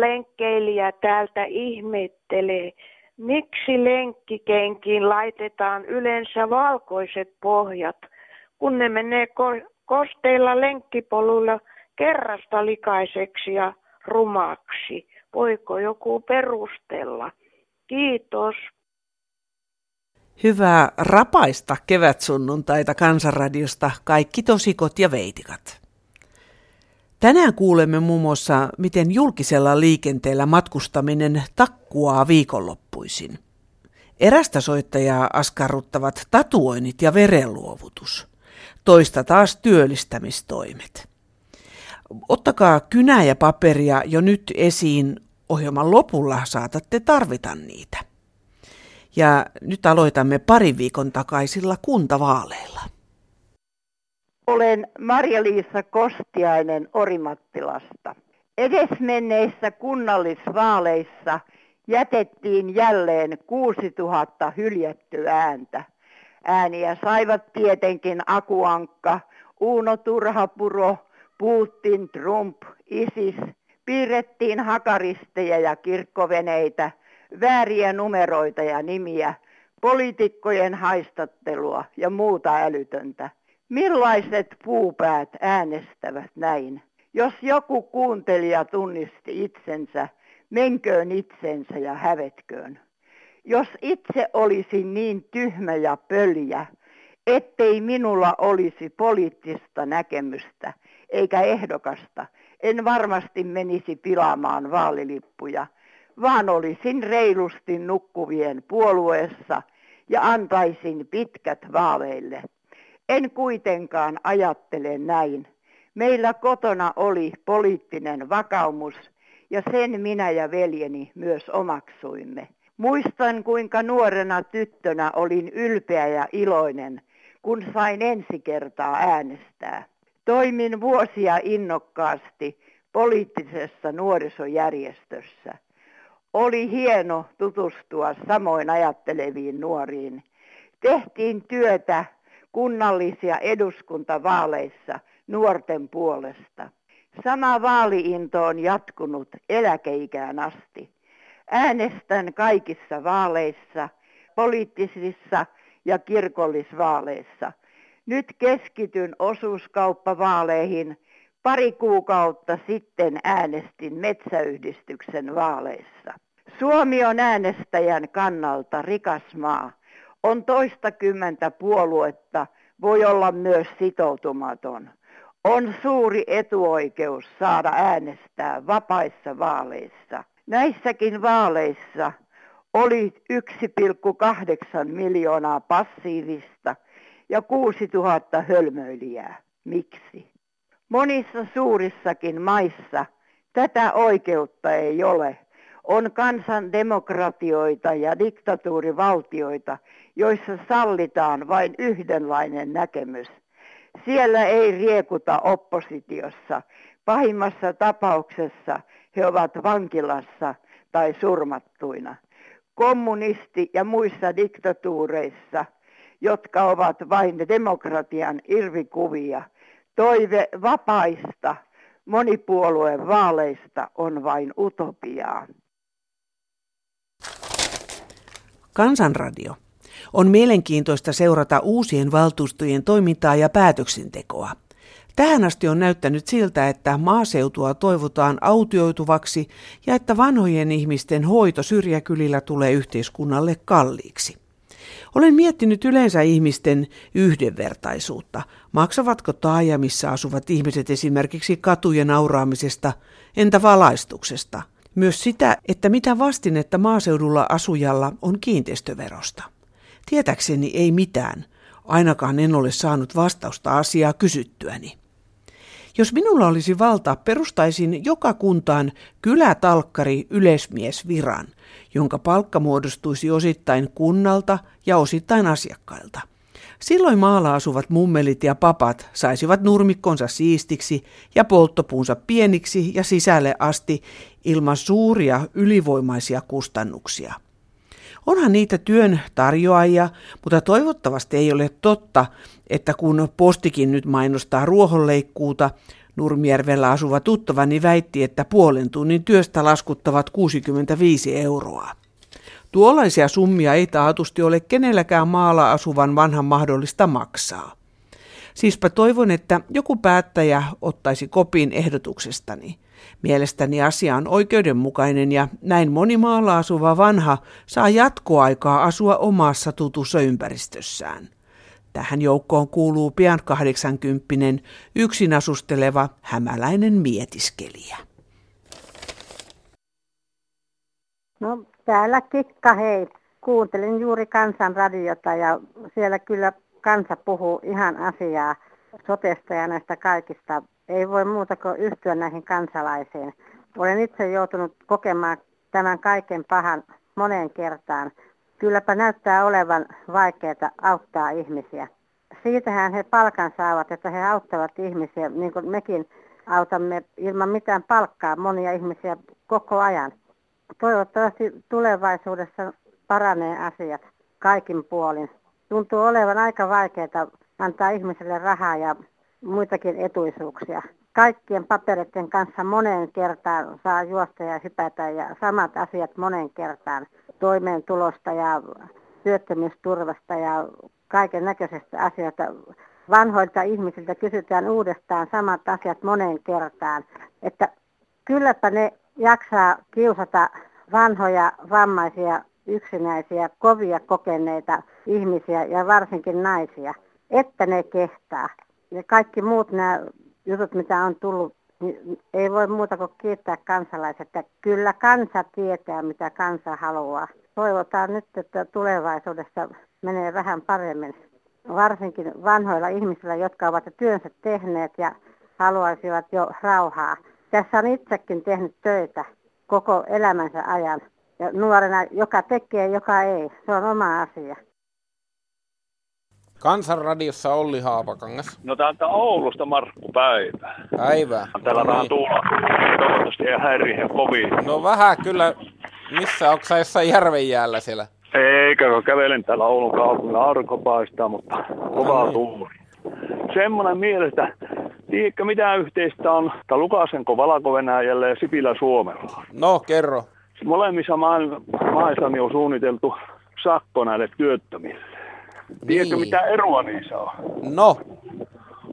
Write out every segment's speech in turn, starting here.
Lenkkeilijä täältä ihmettelee, miksi lenkkikenkiin laitetaan yleensä valkoiset pohjat, kun ne menee ko- kosteilla lenkkipoluilla kerrasta likaiseksi ja rumaksi. Voiko joku perustella? Kiitos. Hyvää rapaista kevätsunnuntaita Kansanradiosta kaikki tosikot ja veitikat. Tänään kuulemme muun muassa, miten julkisella liikenteellä matkustaminen takkuaa viikonloppuisin. Erästä soittajaa askarruttavat tatuoinnit ja verenluovutus. Toista taas työllistämistoimet. Ottakaa kynää ja paperia jo nyt esiin. Ohjelman lopulla saatatte tarvita niitä. Ja nyt aloitamme parin viikon takaisilla kuntavaaleilla. Olen Marja-Liisa Kostiainen Orimattilasta. Edesmenneissä kunnallisvaaleissa jätettiin jälleen 6000 hyljättyä ääntä. Ääniä saivat tietenkin Akuankka, Uuno Turhapuro, Putin, Trump, ISIS. Piirrettiin hakaristeja ja kirkkoveneitä, vääriä numeroita ja nimiä, poliitikkojen haistattelua ja muuta älytöntä. Millaiset puupäät äänestävät näin? Jos joku kuuntelija tunnisti itsensä, menköön itsensä ja hävetköön. Jos itse olisin niin tyhmä ja pöljä, ettei minulla olisi poliittista näkemystä eikä ehdokasta, en varmasti menisi pilaamaan vaalilippuja, vaan olisin reilusti nukkuvien puolueessa ja antaisin pitkät vaaleille. En kuitenkaan ajattele näin. Meillä kotona oli poliittinen vakaumus ja sen minä ja veljeni myös omaksuimme. Muistan kuinka nuorena tyttönä olin ylpeä ja iloinen, kun sain ensi kertaa äänestää. Toimin vuosia innokkaasti poliittisessa nuorisojärjestössä. Oli hieno tutustua samoin ajatteleviin nuoriin. Tehtiin työtä kunnallisia eduskuntavaaleissa nuorten puolesta. Sama vaaliinto on jatkunut eläkeikään asti. Äänestän kaikissa vaaleissa, poliittisissa ja kirkollisvaaleissa. Nyt keskityn osuuskauppavaaleihin. Pari kuukautta sitten äänestin metsäyhdistyksen vaaleissa. Suomi on äänestäjän kannalta rikas maa on toistakymmentä puoluetta, voi olla myös sitoutumaton. On suuri etuoikeus saada äänestää vapaissa vaaleissa. Näissäkin vaaleissa oli 1,8 miljoonaa passiivista ja 6000 hölmöilijää. Miksi? Monissa suurissakin maissa tätä oikeutta ei ole. On kansandemokratioita ja diktatuurivaltioita, joissa sallitaan vain yhdenlainen näkemys. Siellä ei riekuta oppositiossa. Pahimmassa tapauksessa he ovat vankilassa tai surmattuina. Kommunisti- ja muissa diktatuureissa, jotka ovat vain demokratian irvikuvia, toive vapaista monipuolueen vaaleista on vain utopiaa. Kansanradio. On mielenkiintoista seurata uusien valtuustojen toimintaa ja päätöksentekoa. Tähän asti on näyttänyt siltä, että maaseutua toivotaan autioituvaksi ja että vanhojen ihmisten hoito syrjäkylillä tulee yhteiskunnalle kalliiksi. Olen miettinyt yleensä ihmisten yhdenvertaisuutta. Maksavatko taajamissa asuvat ihmiset esimerkiksi katujen auraamisesta, entä valaistuksesta? Myös sitä, että mitä vastinetta maaseudulla asujalla on kiinteistöverosta. Tietäkseni ei mitään. Ainakaan en ole saanut vastausta asiaa kysyttyäni. Jos minulla olisi valta, perustaisin joka kuntaan kylätalkkari yleismiesviran, jonka palkka muodostuisi osittain kunnalta ja osittain asiakkailta. Silloin maalla asuvat mummelit ja papat saisivat nurmikkonsa siistiksi ja polttopuunsa pieniksi ja sisälle asti ilman suuria ylivoimaisia kustannuksia. Onhan niitä työn tarjoajia, mutta toivottavasti ei ole totta, että kun postikin nyt mainostaa ruohonleikkuuta, Nurmijärvellä asuva tuttavani väitti, että puolen tunnin työstä laskuttavat 65 euroa. Tuollaisia summia ei taatusti ole kenelläkään maalla asuvan vanhan mahdollista maksaa. Siispä toivon, että joku päättäjä ottaisi kopin ehdotuksestani. Mielestäni asia on oikeudenmukainen ja näin moni maalla asuva vanha saa jatkoaikaa asua omassa tutussa ympäristössään. Tähän joukkoon kuuluu pian 80 yksin asusteleva hämäläinen mietiskelijä. No täällä Kikka hei. Kuuntelin juuri kansanradiota ja siellä kyllä kansa puhuu ihan asiaa sotesta ja näistä kaikista. Ei voi muuta kuin yhtyä näihin kansalaisiin. Olen itse joutunut kokemaan tämän kaiken pahan moneen kertaan. Kylläpä näyttää olevan vaikeaa auttaa ihmisiä. Siitähän he palkan saavat, että he auttavat ihmisiä, niin kuin mekin autamme ilman mitään palkkaa monia ihmisiä koko ajan. Toivottavasti tulevaisuudessa paranee asiat kaikin puolin. Tuntuu olevan aika vaikeaa antaa ihmiselle rahaa ja muitakin etuisuuksia. Kaikkien papereiden kanssa moneen kertaan saa juosta ja hypätä ja samat asiat moneen kertaan toimeentulosta ja työttömyysturvasta ja kaiken näköisestä asioista. Vanhoilta ihmisiltä kysytään uudestaan samat asiat moneen kertaan. Että kylläpä ne jaksaa kiusata vanhoja, vammaisia, yksinäisiä, kovia kokeneita ihmisiä ja varsinkin naisia, että ne kehtaa. Ja kaikki muut nämä jutut, mitä on tullut, niin ei voi muuta kuin kiittää kansalaiset. Ja kyllä kansa tietää, mitä kansa haluaa. Toivotaan nyt, että tulevaisuudessa menee vähän paremmin. Varsinkin vanhoilla ihmisillä, jotka ovat työnsä tehneet ja haluaisivat jo rauhaa. Tässä on itsekin tehnyt töitä koko elämänsä ajan. Ja nuorena, joka tekee, joka ei. Se on oma asia. Kansanradiossa Olli Haapakangas. No täältä Oulusta Markku Päivä. Päivä. Täällä no vähän niin. tuulla. Toivottavasti ei häiriä kovin. No vähän kyllä. Missä, onko sä jossain järven jäällä siellä? Eikä, kun kävelen täällä Oulun kaupungilla, aurinko paistaa, mutta kova niin. Semmoinen mielestä, tiedätkö mitä yhteistä on tai Lukasenko valko ja Sipilä Suomella? No, kerro. Molemmissa maissa on suunniteltu sakko näille työttömille. Tiedätkö Niin. mitä eroa niissä on? No,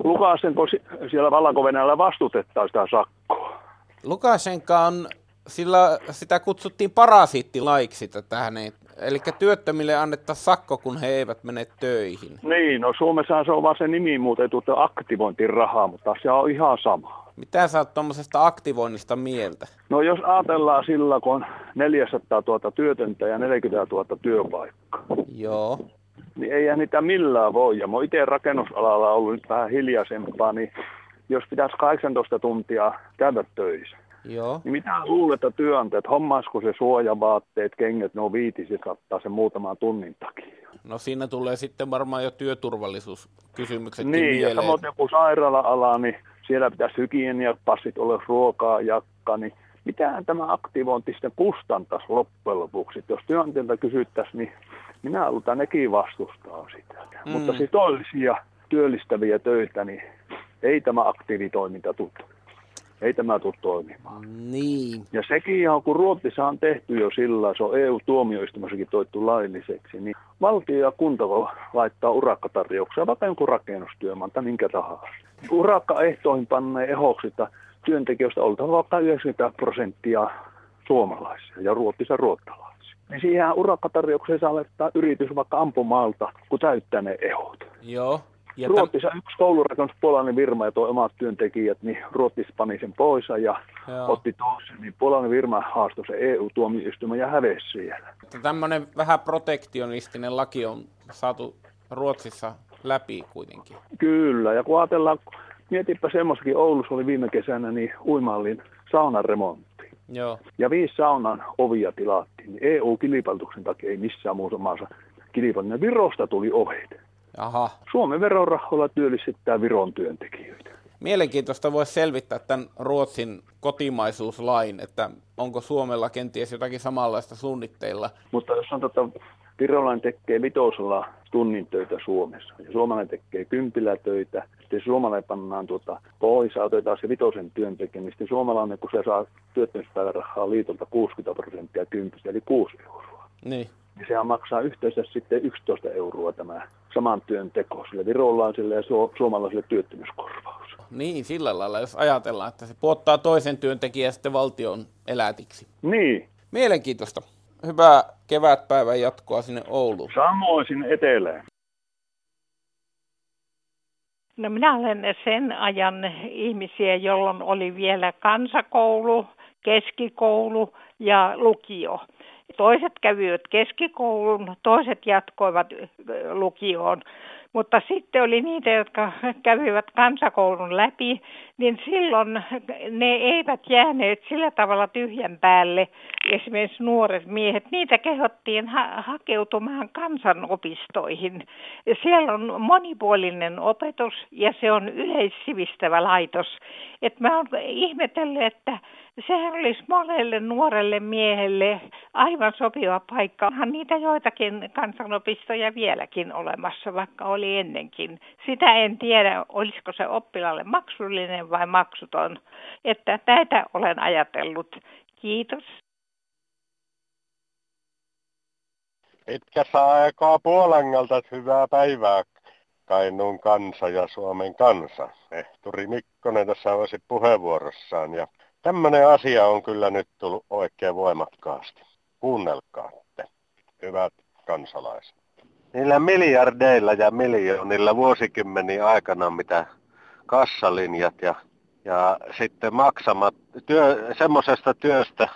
Lukasenko si- siellä valko vastustettaa sitä sakkoa. Lukashenka on, sillä sitä kutsuttiin parasiittilaiksi tähän. Eli työttömille annettaisiin sakko, kun he eivät mene töihin. Niin, no Suomessa se on vaan se nimi muutettu että aktivointirahaa, mutta se on ihan sama. Mitä sä oot tuommoisesta aktivoinnista mieltä? No jos ajatellaan sillä, kun on 400 000 työtöntä ja 40 000 työpaikkaa, Joo. niin eihän niitä millään voi. Ja mä itse rakennusalalla ollut nyt vähän hiljaisempaa, niin jos pitäisi 18 tuntia käydä töissä, Joo. niin mitä luulet, että työnantajat, hommaisiko se suojavaatteet, kengät, ne on viitisi kattaa sen muutaman tunnin takia. No siinä tulee sitten varmaan jo työturvallisuuskysymyksetkin Niin, ja mieleen. samoin joku sairaala-ala, niin siellä pitäisi hygieniapassit olla ruokaa, jakka, niin mitähän tämä aktivointi sitten kustantaisi loppujen lopuksi. Jos työnantajalta kysyttäisiin, niin minä luulen, nekin vastustaa sitä. Mm. Mutta siis toisia työllistäviä töitä, niin ei tämä aktiivitoiminta tuttu. Ei tämä tule toimimaan. Niin. Ja sekin on, kun Ruotsissa on tehty jo sillä, se on EU-tuomioistumassakin toittu lailliseksi, niin valtio ja kunta voi laittaa urakkatarjouksia, vaikka jonkun rakennustyömaan tai minkä tahansa. Urakkaehtoihin panneen ehoksi, että työntekijöistä oltava vaikka 90 prosenttia suomalaisia ja Ruotsissa ruottalaisia. Niin siihen urakkatarjoukseen saa laittaa yritys vaikka ampumaalta, kun täyttää ne ehot. Joo. Ja täm- Ruotsissa yksi koulurakennuspuolainen firma ja toi omat työntekijät, niin Ruotsissa pani sen pois ja Joo. otti toisen, niin puolainen firma haastoi se EU-tuomioistuimen ja hävesi siellä. tämmöinen vähän protektionistinen laki on saatu Ruotsissa läpi kuitenkin. Kyllä, ja kun ajatellaan, mietipä semmoisessakin Oulussa oli viime kesänä, niin uimallin saunan remontti. Joo. Ja viisi saunan ovia tilattiin, EU-kilpailutuksen takia ei missään muussa maassa kilpailu. Virosta tuli ovet. Aha. Suomen verorahoilla työllistetään Viron työntekijöitä. Mielenkiintoista voisi selvittää tämän Ruotsin kotimaisuuslain, että onko Suomella kenties jotakin samanlaista suunnitteilla. Mutta jos on tota, virolainen tekee vitosella tunnin töitä Suomessa ja suomalainen tekee kympillä töitä, sitten suomalainen pannaan tuota pois otetaan se vitosen työntekijä, niin sitten suomalainen, kun se saa työttömyyspäivärahaa liitolta 60 prosenttia kympistä, eli 6 euroa. Niin. Niin sehän maksaa yhteensä sitten 11 euroa tämä saman työn teko sille virolaiselle ja su- suomalaiselle työttömyyskorvaus. Niin, sillä lailla, jos ajatellaan, että se puottaa toisen työntekijän sitten valtion elätiksi. Niin, Mielenkiintoista. Hyvää kevätpäivän jatkoa sinne Ouluun. samoin sinne etelään. No minä olen sen ajan ihmisiä, jolloin oli vielä kansakoulu, keskikoulu ja lukio. Toiset kävivät keskikoulun, toiset jatkoivat lukioon. Mutta sitten oli niitä, jotka kävivät kansakoulun läpi, niin silloin ne eivät jääneet sillä tavalla tyhjän päälle, esimerkiksi nuoret miehet. Niitä kehottiin ha- hakeutumaan kansanopistoihin. Siellä on monipuolinen opetus ja se on yleissivistävä laitos. Et mä oon ihmetellyt, että sehän olisi monelle nuorelle miehelle aivan sopiva paikka. Onhan niitä joitakin kansanopistoja vieläkin olemassa, vaikka oli ennenkin. Sitä en tiedä, olisiko se oppilaalle maksullinen vai maksuton. Että näitä olen ajatellut. Kiitos. Pitkässä aikaa Puolangalta hyvää päivää Kainuun kansa ja Suomen kansa. Ehturi Mikkonen tässä olisi puheenvuorossaan ja tämmöinen asia on kyllä nyt tullut oikein voimakkaasti. Kuunnelkaatte, hyvät kansalaiset. Niillä miljardeilla ja miljoonilla vuosikymmeniä aikana, mitä kassalinjat ja, ja sitten maksamat työ, semmoisesta työstä,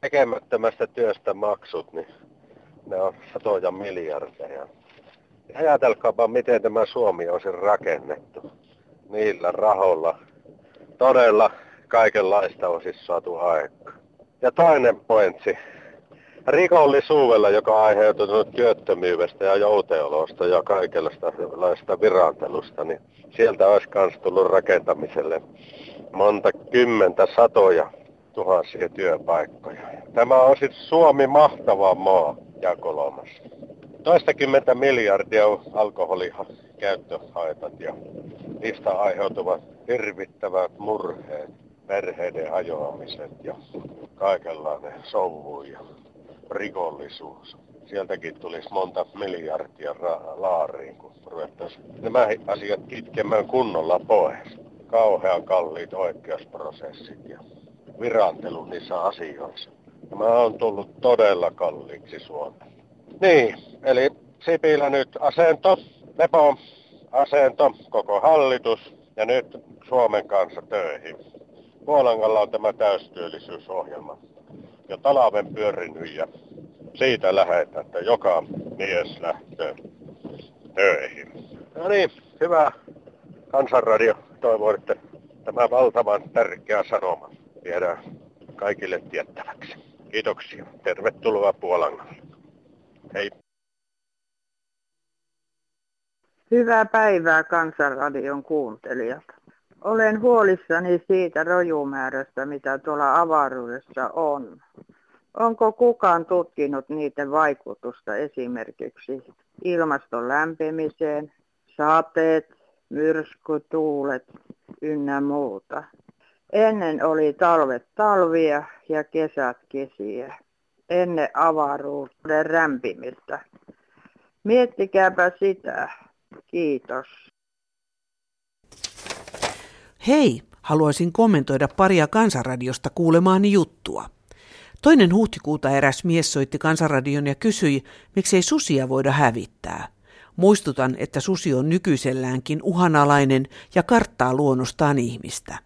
tekemättömästä työstä maksut, niin ne on satoja miljardeja. Ja ajatelkaapa, miten tämä Suomi on sen rakennettu. Niillä rahoilla. Todella kaikenlaista on siis saatu aikaa. Ja toinen pointsi. Rikollisuudella, joka on aiheutunut työttömyydestä ja jouteolosta ja kaikenlaista virantelusta, niin sieltä olisi myös tullut rakentamiselle monta kymmentä satoja tuhansia työpaikkoja. Tämä on siis Suomi mahtava maa ja kolmas. Toistakymmentä miljardia on alkoholikäyttöhaitat ja niistä aiheutuvat hirvittävät murheet, perheiden hajoamiset ja kaikenlainen sovu ja rikollisuus. Sieltäkin tulisi monta miljardia ra- laariin, kun ruvettaisiin nämä asiat kitkemään kunnolla pois. Kauhean kalliit oikeusprosessit ja virantelu niissä asioissa. Tämä on tullut todella kalliiksi Suomeen. Niin, eli Sipilä nyt asento, lepo, asento, koko hallitus ja nyt Suomen kanssa töihin. Puolangalla on tämä täystyöllisyysohjelma jo talven pyörinyt ja siitä lähdetään, että joka mies lähtee töihin. No niin, hyvä kansanradio. Toivon, että tämä valtavan tärkeä sanoma viedään kaikille tiettäväksi. Kiitoksia. Tervetuloa Puolangalle. Hei. Hyvää päivää Kansanradion kuuntelijat. Olen huolissani siitä rojumäärästä, mitä tuolla avaruudessa on. Onko kukaan tutkinut niiden vaikutusta esimerkiksi ilmaston lämpimiseen, sateet, myrskytuulet ynnä muuta? Ennen oli talvet talvia ja kesät kesiä, ennen avaruuden rämpimistä. Miettikääpä sitä. Kiitos. Hei, haluaisin kommentoida paria Kansanradiosta kuulemaani juttua. Toinen huhtikuuta eräs mies soitti Kansanradion ja kysyi, miksei susia voida hävittää. Muistutan, että susi on nykyiselläänkin uhanalainen ja karttaa luonnostaan ihmistä.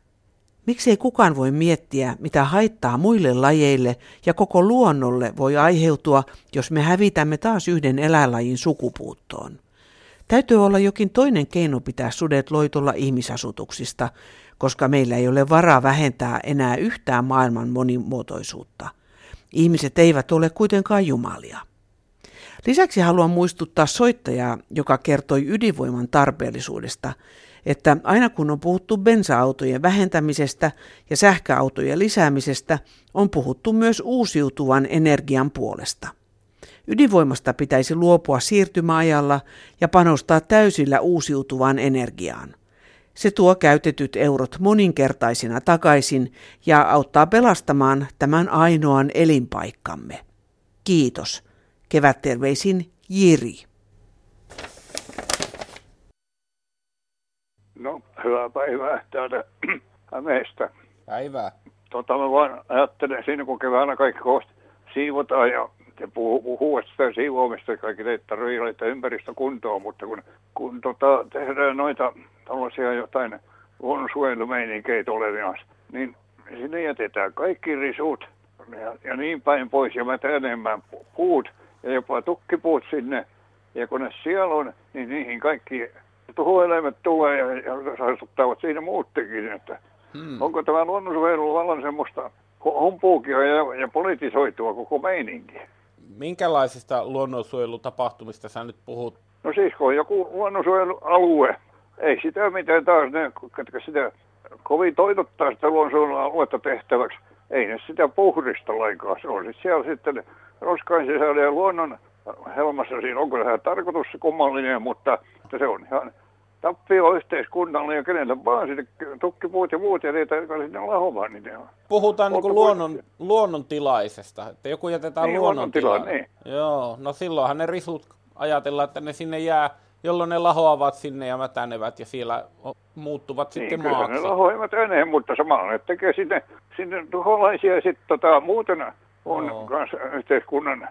Miksei kukaan voi miettiä, mitä haittaa muille lajeille ja koko luonnolle voi aiheutua, jos me hävitämme taas yhden eläinlajin sukupuuttoon. Täytyy olla jokin toinen keino pitää sudet loitolla ihmisasutuksista, koska meillä ei ole varaa vähentää enää yhtään maailman monimuotoisuutta. Ihmiset eivät ole kuitenkaan jumalia. Lisäksi haluan muistuttaa soittajaa, joka kertoi ydinvoiman tarpeellisuudesta, että aina kun on puhuttu bensa-autojen vähentämisestä ja sähköautojen lisäämisestä, on puhuttu myös uusiutuvan energian puolesta. Ydinvoimasta pitäisi luopua siirtymäajalla ja panostaa täysillä uusiutuvaan energiaan. Se tuo käytetyt eurot moninkertaisina takaisin ja auttaa pelastamaan tämän ainoan elinpaikkamme. Kiitos. Kevätterveisin Jiri. No, hyvää päivää täältä Hämeestä. Päivää. Tota, mä vaan ajattelen siinä, kun keväänä kaikki kohta siivotaan ja te puhuu, puhuu sitä siivoamista, kaikki teitä tarvii laittaa ympäristökuntoon, mutta kun, kun tota, tehdään noita tällaisia jotain luonnonsuojelumeininkeitä olevia, niin sinne jätetään kaikki risut ja, ja niin päin pois ja mä enemmän puut ja jopa tukkipuut sinne. Ja kun ne siellä on, niin niihin kaikki tuhoeläimet tulee ja, ja saastuttavat siinä muuttekin. Että hmm. Onko tämä luonnonsuojelu vallan semmoista humpuukia ja, ja politisoitua koko meininki? Minkälaisista luonnonsuojelutapahtumista sä nyt puhut? No siis kun on joku luonnonsuojelualue, ei sitä mitään taas ne, ketkä sitä kovin toitottaa sitä luonnonsuojelualuetta tehtäväksi, ei ne sitä puhdista lainkaan. Se on sitten siellä sitten roskain sisällä ja luonnon helmassa siinä, onko se tarkoitus kummallinen, mutta se on ihan tappio yhteiskunnalle ja kenelle vaan sinne tukkipuut ja muut ja niitä, jotka sinne lahomaan, niin ne on. Puhutaan niin luonnon, luonnontilaisesta, että joku jätetään niin, luonnontilaan. Niin. Joo, no silloinhan ne risut ajatellaan, että ne sinne jää, jolloin ne lahoavat sinne ja mätänevät ja siellä muuttuvat niin, sitten maaksi. ne lahoavat enemmän, mutta samalla ne tekee sinne, sinne tuholaisia ja sitten tota, muuten on kanssa yhteiskunnan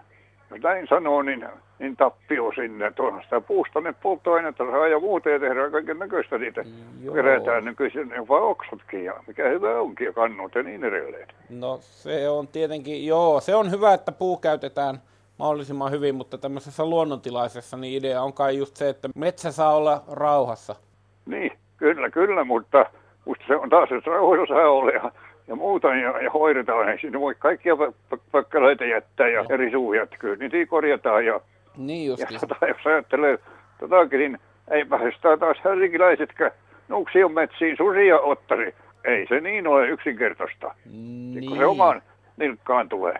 näin sanoo, niin, niin tappio sinne. Tuolla sitä puusta ne polttoainetta saa ja muuta ja tehdään kaiken näköistä niitä. Joo. Kerätään nykyisin jopa oksatkin ja mikä hyvä onkin ja kannut ja niin edelleen. No se on tietenkin, joo, se on hyvä, että puu käytetään mahdollisimman hyvin, mutta tämmöisessä luonnontilaisessa niin idea on kai just se, että metsä saa olla rauhassa. Niin, kyllä, kyllä, mutta musta se on taas, että rauhassa saa olla ja ja muuta ja, ja hoidetaan. Ei sinne voi kaikkia pakkaleita jättää ja eri suujat. Kyllä niitä korjataan. Ja, niin. Ja tota, jos ajattelee totakin, niin ei päästä taas helsinkiläisetkään Nuksion metsiin susia ottari. Ei se niin ole yksinkertaista. Niin. Kun se omaan nilkkaan tulee.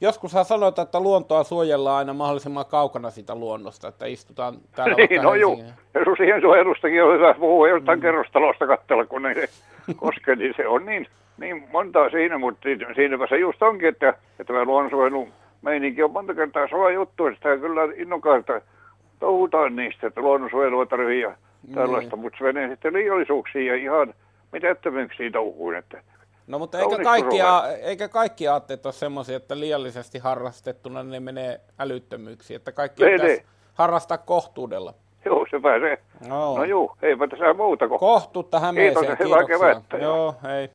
Joskus hän sanoit, että luontoa suojellaan aina mahdollisimman kaukana siitä luonnosta, että istutaan täällä Niin, no juu. Ja susien suojelustakin on hyvä puhua jostain mm. kerrostalosta katsella, kun ei se koske, niin se on niin niin montaa siinä, mutta siinäpä se just onkin, että, että tämä luonnonsuojelu meininki on monta kertaa sama juttu, että sitä kyllä innokkaasti touhutaan niistä, että luonnonsuojelua tarvii ja tällaista, niin. mutta se menee sitten liiallisuuksiin ja ihan mitättömyyksiin touhuun. Että no mutta eikä kaikki, a, eikä kaikki aatteet ole semmoisia, että liiallisesti harrastettuna ne menee älyttömyyksiin, että kaikki pitäisi harrastaa kohtuudella. Se pääsee. No, no juu, eipä tässä muuta kuin. Kohtuutta Hämeeseen, Kiitos hyvää kevättä. Joo, hei.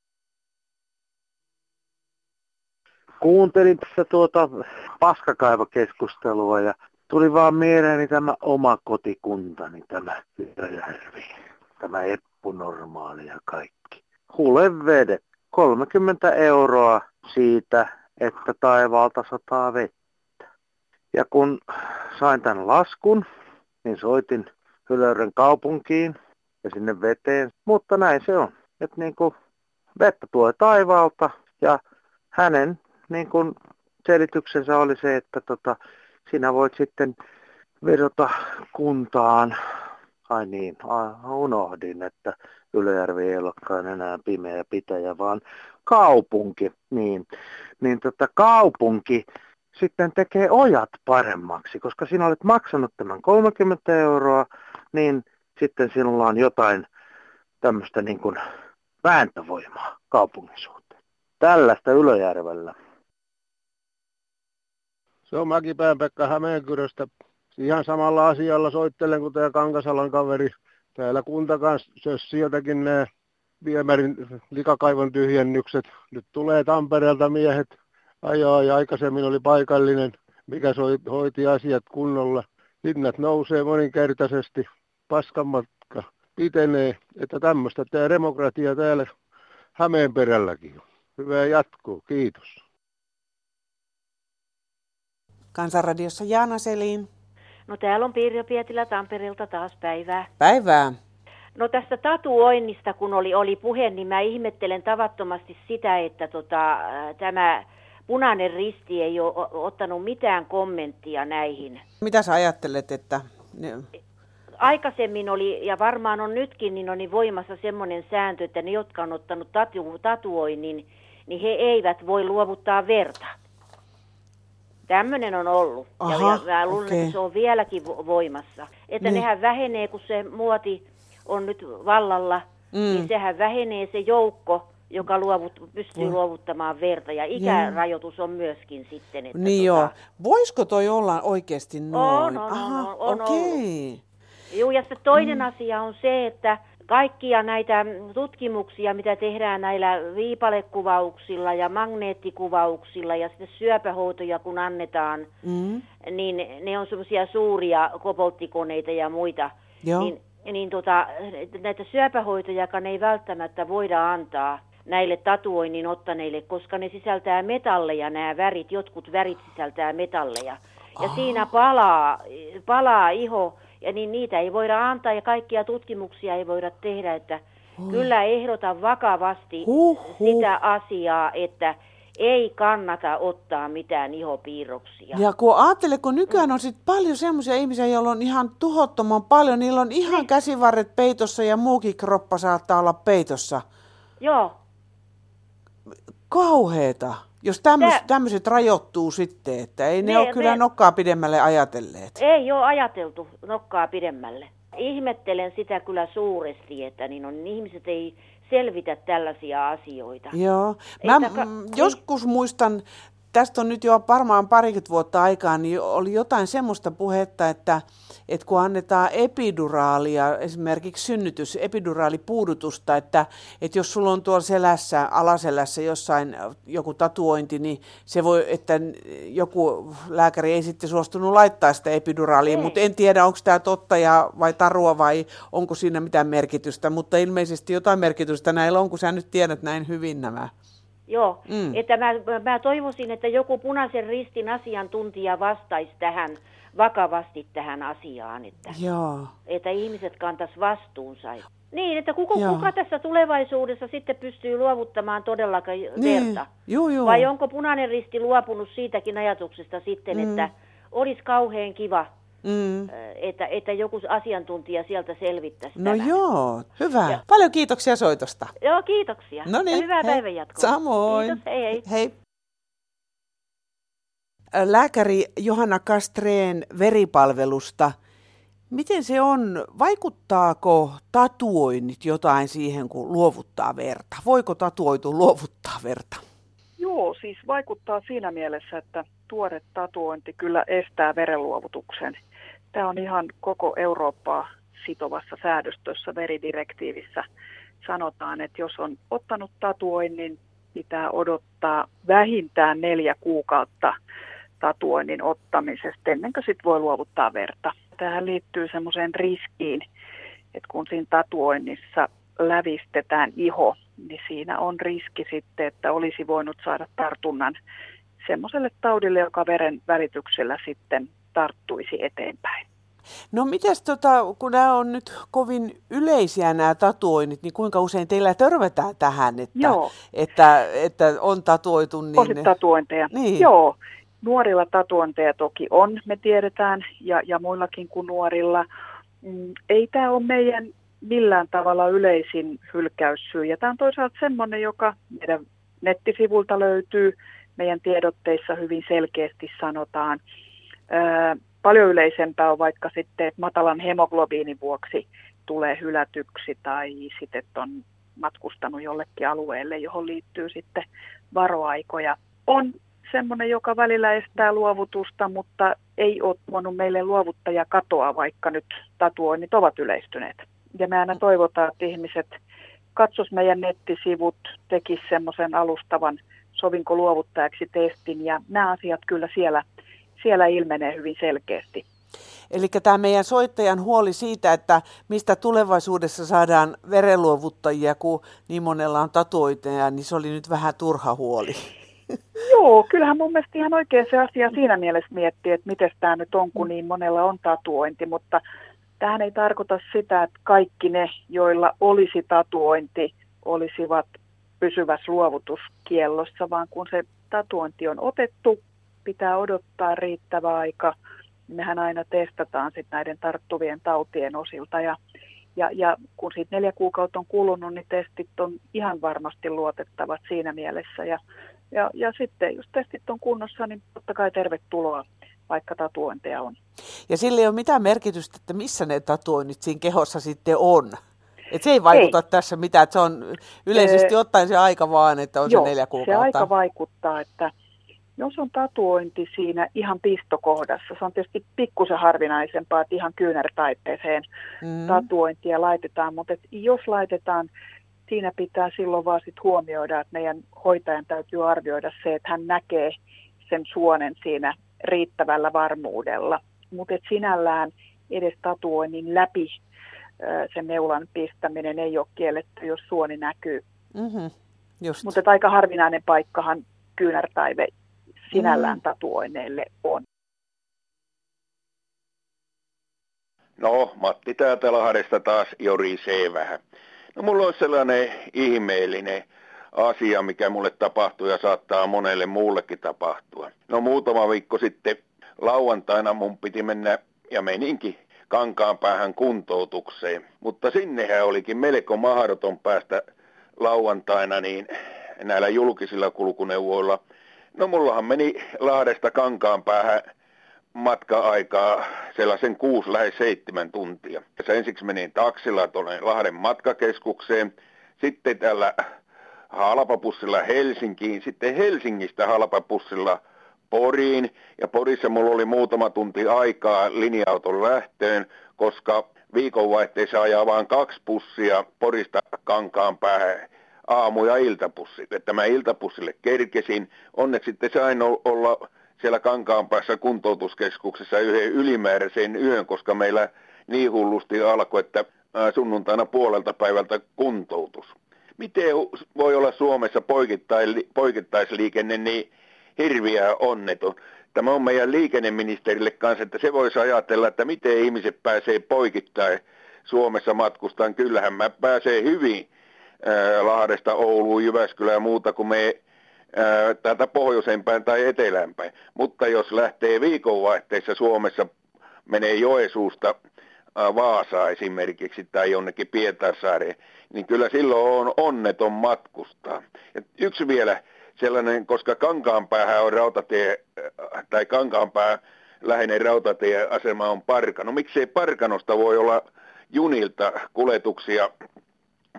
kuuntelin tässä tuota paskakaivokeskustelua ja tuli vaan mieleeni tämä oma kotikuntani, tämä Ylöjärvi, tämä Eppu Normaali ja kaikki. Hulevedet, 30 euroa siitä, että taivaalta sataa vettä. Ja kun sain tämän laskun, niin soitin Hylöyren kaupunkiin ja sinne veteen, mutta näin se on. Että niin kuin vettä tulee taivaalta ja hänen niin kuin selityksensä oli se, että tota, sinä voit sitten vedota kuntaan. Ai niin, unohdin, että Ylöjärvi ei olekaan enää pimeä pitäjä, vaan kaupunki. Niin, niin tota, kaupunki sitten tekee ojat paremmaksi, koska sinä olet maksanut tämän 30 euroa, niin sitten sinulla on jotain tämmöistä niin kuin vääntövoimaa kaupungin suhteen. Tällaista Ylöjärvellä. Se on Mäkipään Pekka Hämeenkyröstä. Ihan samalla asialla soittelen kuin tämä Kankasalan kaveri. Täällä kunta kanssa sieltäkin nämä viemärin likakaivon tyhjennykset. Nyt tulee Tampereelta miehet ajaa ja aikaisemmin oli paikallinen, mikä hoiti asiat kunnolla. Hinnat nousee moninkertaisesti, paskamatka pitenee, että tämmöistä tämä demokratia täällä Hämeenperälläkin on. Hyvää jatkuu, kiitos. Kansanradiossa Jaana Selin. No täällä on Pirjo Pietilä Tampereelta taas päivää. Päivää. No tästä tatuoinnista, kun oli, oli puhe, niin mä ihmettelen tavattomasti sitä, että tota, tämä punainen risti ei ole ottanut mitään kommenttia näihin. Mitä sä ajattelet, että... Ne... aikaisemmin oli, ja varmaan on nytkin, niin on niin voimassa semmoinen sääntö, että ne, jotka on ottanut tatu, tatuoinnin, niin he eivät voi luovuttaa verta. Tämmöinen on ollut. Aha, ja, mä luulen, okay. että se on vieläkin voimassa. Että niin. nehän vähenee, kun se muoti on nyt vallalla, mm. niin sehän vähenee se joukko, joka luovut, pystyy oh. luovuttamaan verta. Ja ikärajoitus on myöskin sitten. Että niin tota... joo. Voisiko toi olla oikeasti noin? On, on, Aha, on, on, okay. ollut. Joo, ja se toinen mm. asia on se, että kaikkia näitä tutkimuksia, mitä tehdään näillä viipalekuvauksilla ja magneettikuvauksilla ja sitten syöpähoitoja kun annetaan, mm. niin ne on semmoisia suuria kobolttikoneita ja muita. Joo. Niin, niin tota, näitä syöpähoitojakaan ei välttämättä voida antaa näille tatuoinnin ottaneille, koska ne sisältää metalleja, nämä värit, jotkut värit sisältää metalleja. Ja oh. siinä palaa, palaa iho ja niin niitä ei voida antaa ja kaikkia tutkimuksia ei voida tehdä, että huh. kyllä ehdotan vakavasti huh, huh. sitä asiaa, että ei kannata ottaa mitään ihopiirroksia. Ja kun ajattele, kun nykyään on sit paljon semmoisia ihmisiä, joilla on ihan tuhottoman paljon, niillä on ihan niin. käsivarret peitossa ja muukin kroppa saattaa olla peitossa. Joo. Kauheeta. Jos tämmöiset rajoittuu sitten, että ei ne, ne ole kyllä ne, nokkaa pidemmälle ajatelleet. Ei ole ajateltu nokkaa pidemmälle. Ihmettelen sitä kyllä suuresti, että niin on, ihmiset ei selvitä tällaisia asioita. Joo. Mä m- joskus muistan tästä on nyt jo varmaan parikymmentä vuotta aikaa, niin oli jotain semmoista puhetta, että, että kun annetaan epiduraalia, esimerkiksi synnytys, epiduraalipuudutusta, että, että jos sulla on tuolla selässä, alaselässä jossain joku tatuointi, niin se voi, että joku lääkäri ei sitten suostunut laittaa sitä epiduraalia, ei. mutta en tiedä, onko tämä totta ja, vai tarua vai onko siinä mitään merkitystä, mutta ilmeisesti jotain merkitystä näillä on, kun sä nyt tiedät näin hyvin nämä. Joo, mm. että mä, mä toivoisin, että joku punaisen ristin asiantuntija vastaisi tähän vakavasti tähän asiaan, että, Joo. että ihmiset kantas vastuunsa. Niin, että kuka, kuka tässä tulevaisuudessa sitten pystyy luovuttamaan todellakaan niin. verta? Joo, joo. Vai onko punainen risti luopunut siitäkin ajatuksesta sitten, mm. että olisi kauhean kiva Mm. Että, että joku asiantuntija sieltä selvittäisi No tämän. joo, hyvä. Ja. Paljon kiitoksia soitosta. Joo, kiitoksia. No niin, hyvää hei. päivänjatkoa. Samoin. Kiitos, hei hei. Hei. Lääkäri Johanna Kastreen veripalvelusta. Miten se on, vaikuttaako tatuoinnit jotain siihen, kun luovuttaa verta? Voiko tatuoitu luovuttaa verta? Joo, siis vaikuttaa siinä mielessä, että tuore tatuointi kyllä estää verenluovutuksen. Tämä on ihan koko Eurooppaa sitovassa säädöstössä veridirektiivissä. Sanotaan, että jos on ottanut tatuoinnin, pitää odottaa vähintään neljä kuukautta tatuoinnin ottamisesta ennen kuin sit voi luovuttaa verta. Tähän liittyy semmoiseen riskiin, että kun siinä tatuoinnissa lävistetään iho, niin siinä on riski sitten, että olisi voinut saada tartunnan semmoiselle taudille, joka veren välityksellä sitten tarttuisi eteenpäin. No mitäs tota, kun nämä on nyt kovin yleisiä nämä tatuoinnit, niin kuinka usein teillä törmätään tähän, että, Joo. että, että on tatuoitu? Niin... On tatuointeja. Niin. Joo, nuorilla tatuointeja toki on, me tiedetään, ja, ja muillakin kuin nuorilla. Mm, ei tämä ole meidän millään tavalla yleisin hylkäyssyy. Ja tämä on toisaalta semmoinen, joka meidän nettisivulta löytyy, meidän tiedotteissa hyvin selkeästi sanotaan. Öö, paljon yleisempää on vaikka sitten, että matalan hemoglobiinin vuoksi tulee hylätyksi tai sitten on matkustanut jollekin alueelle, johon liittyy sitten varoaikoja. On semmoinen, joka välillä estää luovutusta, mutta ei ole tuonut meille luovuttaja katoa, vaikka nyt tatuoinnit ovat yleistyneet. Ja me aina toivotaan, että ihmiset katsos meidän nettisivut, tekis semmoisen alustavan sovinko luovuttajaksi testin ja nämä asiat kyllä siellä, siellä ilmenee hyvin selkeästi. Eli tämä meidän soittajan huoli siitä, että mistä tulevaisuudessa saadaan verenluovuttajia, kun niin monella on tatuoiteja, niin se oli nyt vähän turha huoli. Joo, kyllähän mun mielestä ihan oikein se asia siinä mielessä miettii, että miten tämä nyt on, kun niin monella on tatuointi, mutta tähän ei tarkoita sitä, että kaikki ne, joilla olisi tatuointi, olisivat pysyvässä luovutuskiellossa, vaan kun se tatuointi on otettu, pitää odottaa riittävä aika. Mehän aina testataan sit näiden tarttuvien tautien osilta ja, ja, ja kun siitä neljä kuukautta on kulunut, niin testit on ihan varmasti luotettavat siinä mielessä. Ja, ja, ja sitten jos testit on kunnossa, niin totta kai tervetuloa vaikka tatuointeja on. Ja sillä ei ole mitään merkitystä, että missä ne tatuoinnit siinä kehossa sitten on. Et se ei vaikuta ei. tässä mitään, että se on yleisesti ee, ottaen se aika vaan, että on joo, se neljä kuukautta. se aika vaikuttaa, että jos on tatuointi siinä ihan pistokohdassa, se on tietysti pikkusen harvinaisempaa, että ihan kyynärtaitteeseen mm. tatuointia laitetaan, mutta et jos laitetaan, siinä pitää silloin vaan sit huomioida, että meidän hoitajan täytyy arvioida se, että hän näkee sen suonen siinä riittävällä varmuudella. Mutta sinällään edes tatuoinnin läpi sen neulan pistäminen ei ole kielletty, jos suoni näkyy. Mm-hmm. Mutta aika harvinainen paikkahan kyynärtaive sinällään mm. tatuoineille on. No, Matti täältä Lahdesta taas jorisee vähän. No mulla on sellainen ihmeellinen asia, mikä mulle tapahtuu ja saattaa monelle muullekin tapahtua. No muutama viikko sitten lauantaina mun piti mennä ja meninkin kankaan päähän kuntoutukseen. Mutta sinnehän olikin melko mahdoton päästä lauantaina niin näillä julkisilla kulkuneuvoilla. No mullahan meni Lahdesta kankaan päähän matka-aikaa sellaisen kuusi lähes seitsemän tuntia. Ja ensiksi menin taksilla tuonne Lahden matkakeskukseen, sitten tällä halpapussilla Helsinkiin, sitten Helsingistä halpapussilla Poriin. Ja Porissa mulla oli muutama tunti aikaa linja-auton lähtöön, koska viikonvaihteessa ajaa vain kaksi pussia Porista kankaan päähän aamu- ja iltapussi. Että mä iltapussille kerkesin. Onneksi sitten sain olla siellä kankaan päässä kuntoutuskeskuksessa yhden ylimääräisen yön, koska meillä niin hullusti alkoi, että sunnuntaina puolelta päivältä kuntoutus miten voi olla Suomessa poikittaisliikenne niin hirviä onneton? Tämä on meidän liikenneministerille kanssa, että se voisi ajatella, että miten ihmiset pääsee poikittain Suomessa matkustaan. Kyllähän mä pääsee hyvin ää, Lahdesta Ouluun, Jyväskylään ja muuta, kuin me ää, täältä pohjoisempään tai etelämpään. Mutta jos lähtee viikonvaihteessa Suomessa, menee Joesuusta Vaasa esimerkiksi tai jonnekin Pietarsaareen, niin kyllä silloin on onneton matkustaa. Ja yksi vielä sellainen, koska Kankaanpäähän on rautatie, tai Kankaanpää läheinen rautatieasema on Parkano. Miksei Parkanosta voi olla junilta kuljetuksia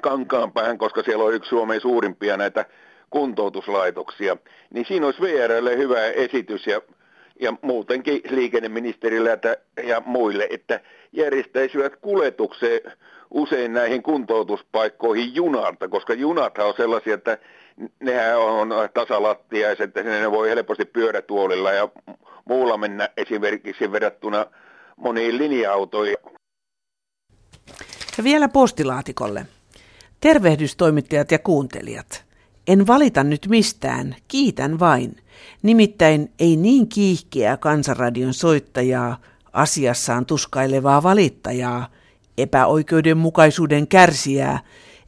Kankaanpäähän, koska siellä on yksi Suomen suurimpia näitä kuntoutuslaitoksia. Niin siinä olisi VRlle hyvä esitys ja ja muutenkin liikenneministerille ja muille, että järjestäisivät kuljetukseen usein näihin kuntoutuspaikkoihin junalta, koska junathan on sellaisia, että nehän on tasalattiaiset, että ne voi helposti pyörätuolilla ja muulla mennä esimerkiksi verrattuna moniin linja-autoihin. Ja vielä postilaatikolle. Tervehdystoimittajat ja kuuntelijat. En valita nyt mistään, kiitän vain. Nimittäin ei niin kiihkeää kansanradion soittajaa, asiassaan tuskailevaa valittajaa, epäoikeudenmukaisuuden kärsijää,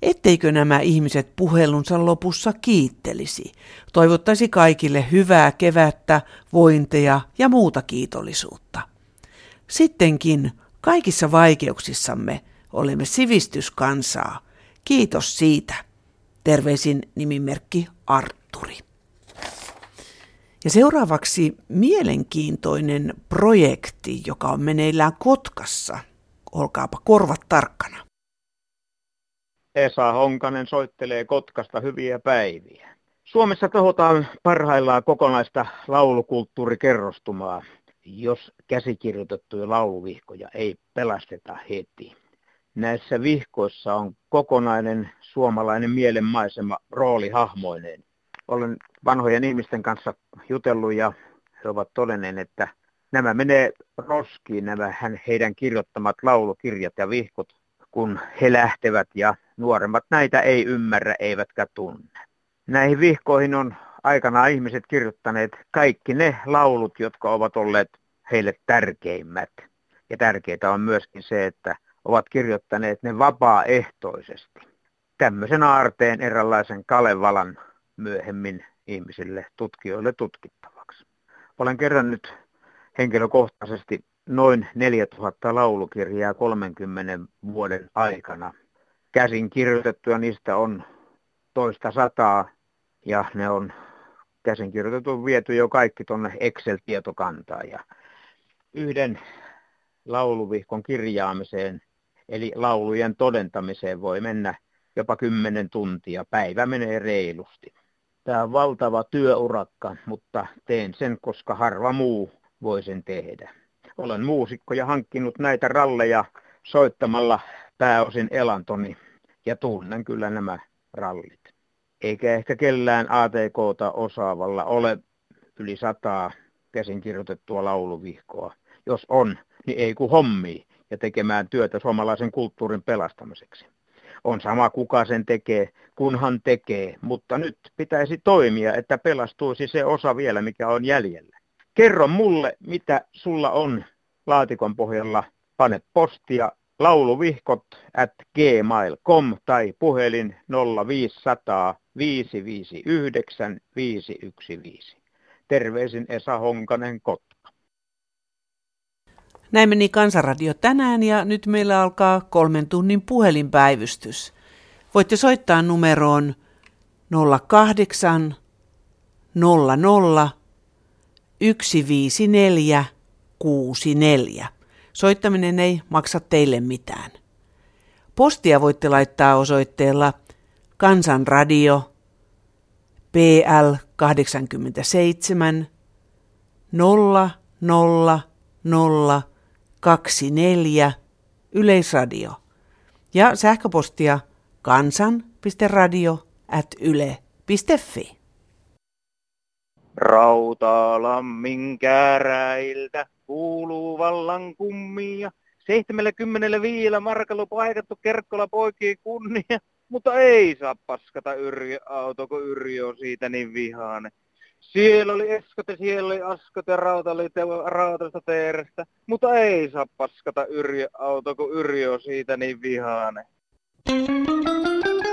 etteikö nämä ihmiset puhelunsa lopussa kiittelisi, toivottaisi kaikille hyvää kevättä, vointeja ja muuta kiitollisuutta. Sittenkin kaikissa vaikeuksissamme olemme sivistyskansaa. Kiitos siitä. Terveisin nimimerkki Arturi. Ja seuraavaksi mielenkiintoinen projekti, joka on meneillään Kotkassa. Olkaapa korvat tarkkana. Esa Honkanen soittelee Kotkasta hyviä päiviä. Suomessa tohotaan parhaillaan kokonaista laulukulttuurikerrostumaa, jos käsikirjoitettuja lauluvihkoja ei pelasteta heti. Näissä vihkoissa on kokonainen suomalainen mielenmaisema roolihahmoineen. Olen vanhojen ihmisten kanssa jutellut ja he ovat todenneet, että nämä menee roskiin, nämä heidän kirjoittamat laulukirjat ja vihkot, kun he lähtevät ja nuoremmat näitä ei ymmärrä eivätkä tunne. Näihin vihkoihin on aikanaan ihmiset kirjoittaneet kaikki ne laulut, jotka ovat olleet heille tärkeimmät. Ja tärkeää on myöskin se, että ovat kirjoittaneet ne vapaaehtoisesti. Tämmöisen aarteen eräänlaisen Kalevalan myöhemmin ihmisille, tutkijoille tutkittavaksi. Olen kerännyt henkilökohtaisesti noin 4000 laulukirjaa 30 vuoden aikana. Käsin kirjoitettuja niistä on toista sataa ja ne on käsin kirjoitettu viety jo kaikki tuonne Excel-tietokantaan. Ja yhden lauluvihkon kirjaamiseen, eli laulujen todentamiseen voi mennä jopa 10 tuntia. Päivä menee reilusti. Tämä on valtava työurakka, mutta teen sen, koska harva muu voi sen tehdä. Olen muusikko ja hankkinut näitä ralleja soittamalla pääosin elantoni ja tunnen kyllä nämä rallit. Eikä ehkä kellään ATKta osaavalla ole yli sataa käsin kirjoitettua lauluvihkoa. Jos on, niin ei kun hommii ja tekemään työtä suomalaisen kulttuurin pelastamiseksi. On sama kuka sen tekee, kunhan tekee, mutta nyt pitäisi toimia, että pelastuisi se osa vielä, mikä on jäljellä. Kerro mulle, mitä sulla on laatikon pohjalla. Pane postia lauluvihkot at gmail.com tai puhelin 0500 559 515. Terveisin Esa Honkanen Kotka. Näin meni Kansanradio tänään ja nyt meillä alkaa kolmen tunnin puhelinpäivystys. Voitte soittaa numeroon 08 00 154 64. Soittaminen ei maksa teille mitään. Postia voitte laittaa osoitteella Kansanradio PL 87 000 24 Yleisradio ja sähköpostia kansan.radio at yle.fi. Rautalammin käräiltä kuuluu vallan kummia. 75 markalla paikattu Kerkkola poikii kunnia, mutta ei saa paskata Yrjö auto, kun Yrjö on siitä niin vihaane. Siellä oli Eskote, siellä oli Askote, Rauta oli Rautasta teerestä, mutta ei saa paskata Yrjö auto, kun Yrjö on siitä niin you.